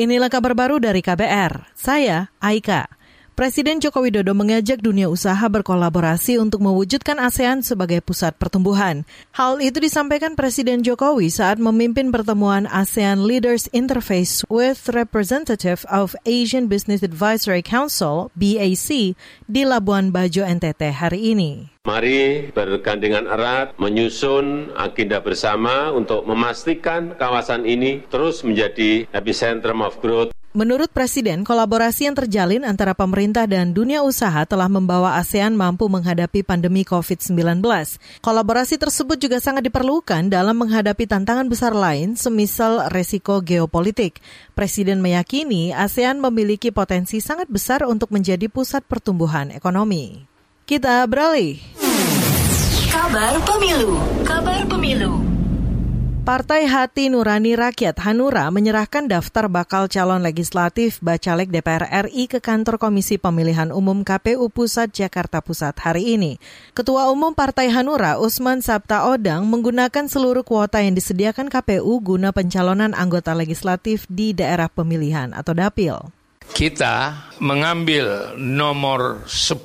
Inilah kabar baru dari KBR. Saya Aika. Presiden Joko Widodo mengajak dunia usaha berkolaborasi untuk mewujudkan ASEAN sebagai pusat pertumbuhan. Hal itu disampaikan Presiden Jokowi saat memimpin pertemuan ASEAN Leaders Interface with Representative of Asian Business Advisory Council (BAC) di Labuan Bajo NTT hari ini. Mari bergandengan erat menyusun agenda bersama untuk memastikan kawasan ini terus menjadi epicentrum of growth. Menurut Presiden, kolaborasi yang terjalin antara pemerintah dan dunia usaha telah membawa ASEAN mampu menghadapi pandemi COVID-19. Kolaborasi tersebut juga sangat diperlukan dalam menghadapi tantangan besar lain, semisal resiko geopolitik. Presiden meyakini ASEAN memiliki potensi sangat besar untuk menjadi pusat pertumbuhan ekonomi. Kita beralih. Kabar Pemilu. Kabar Pemilu. Partai Hati Nurani Rakyat Hanura menyerahkan daftar bakal calon legislatif Bacalek DPR RI ke kantor Komisi Pemilihan Umum KPU Pusat Jakarta Pusat hari ini. Ketua Umum Partai Hanura Usman Sabta Odang menggunakan seluruh kuota yang disediakan KPU guna pencalonan anggota legislatif di daerah pemilihan atau dapil kita mengambil nomor 10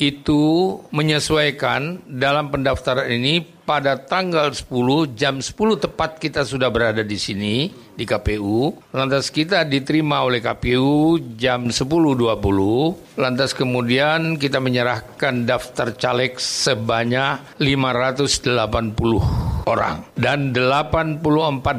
itu menyesuaikan dalam pendaftaran ini pada tanggal 10 jam 10 tepat kita sudah berada di sini di KPU. Lantas kita diterima oleh KPU jam 10.20. Lantas kemudian kita menyerahkan daftar caleg sebanyak 580 orang dan 84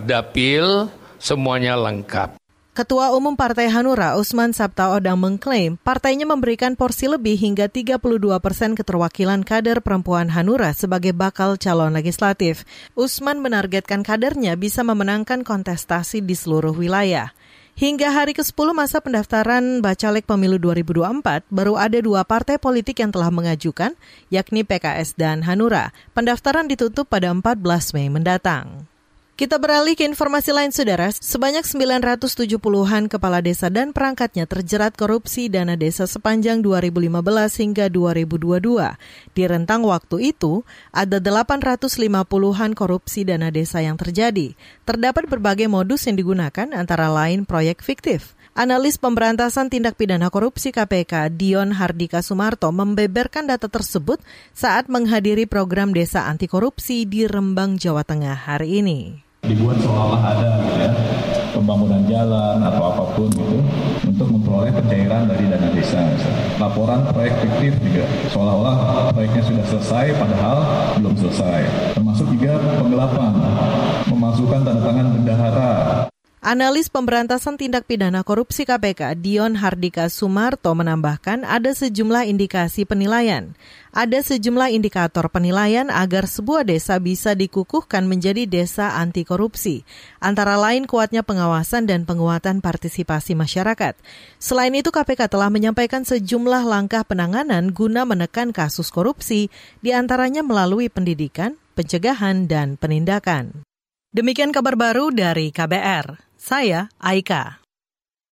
dapil semuanya lengkap. Ketua Umum Partai Hanura Usman Sabta Odang mengklaim partainya memberikan porsi lebih hingga 32 persen keterwakilan kader perempuan Hanura sebagai bakal calon legislatif. Usman menargetkan kadernya bisa memenangkan kontestasi di seluruh wilayah. Hingga hari ke-10 masa pendaftaran Bacalek Pemilu 2024, baru ada dua partai politik yang telah mengajukan, yakni PKS dan Hanura. Pendaftaran ditutup pada 14 Mei mendatang. Kita beralih ke informasi lain, Saudara. Sebanyak 970-an kepala desa dan perangkatnya terjerat korupsi dana desa sepanjang 2015 hingga 2022. Di rentang waktu itu, ada 850-an korupsi dana desa yang terjadi. Terdapat berbagai modus yang digunakan antara lain proyek fiktif. Analis Pemberantasan Tindak Pidana Korupsi KPK Dion Hardika Sumarto membeberkan data tersebut saat menghadiri program Desa Anti Korupsi di Rembang, Jawa Tengah hari ini dibuat seolah-olah ada gitu ya. Pembangunan jalan atau apa pun gitu untuk memperoleh pencairan dari dana desa misalnya. laporan proyek fiktif juga. Seolah-olah proyeknya sudah selesai padahal belum selesai. Termasuk juga penggelapan memasukkan tanda tangan bendahara Analis Pemberantasan Tindak Pidana Korupsi KPK Dion Hardika Sumarto menambahkan ada sejumlah indikasi penilaian. Ada sejumlah indikator penilaian agar sebuah desa bisa dikukuhkan menjadi desa anti korupsi, antara lain kuatnya pengawasan dan penguatan partisipasi masyarakat. Selain itu KPK telah menyampaikan sejumlah langkah penanganan guna menekan kasus korupsi, di antaranya melalui pendidikan, pencegahan, dan penindakan. Demikian kabar baru dari KBR. Saya Aika.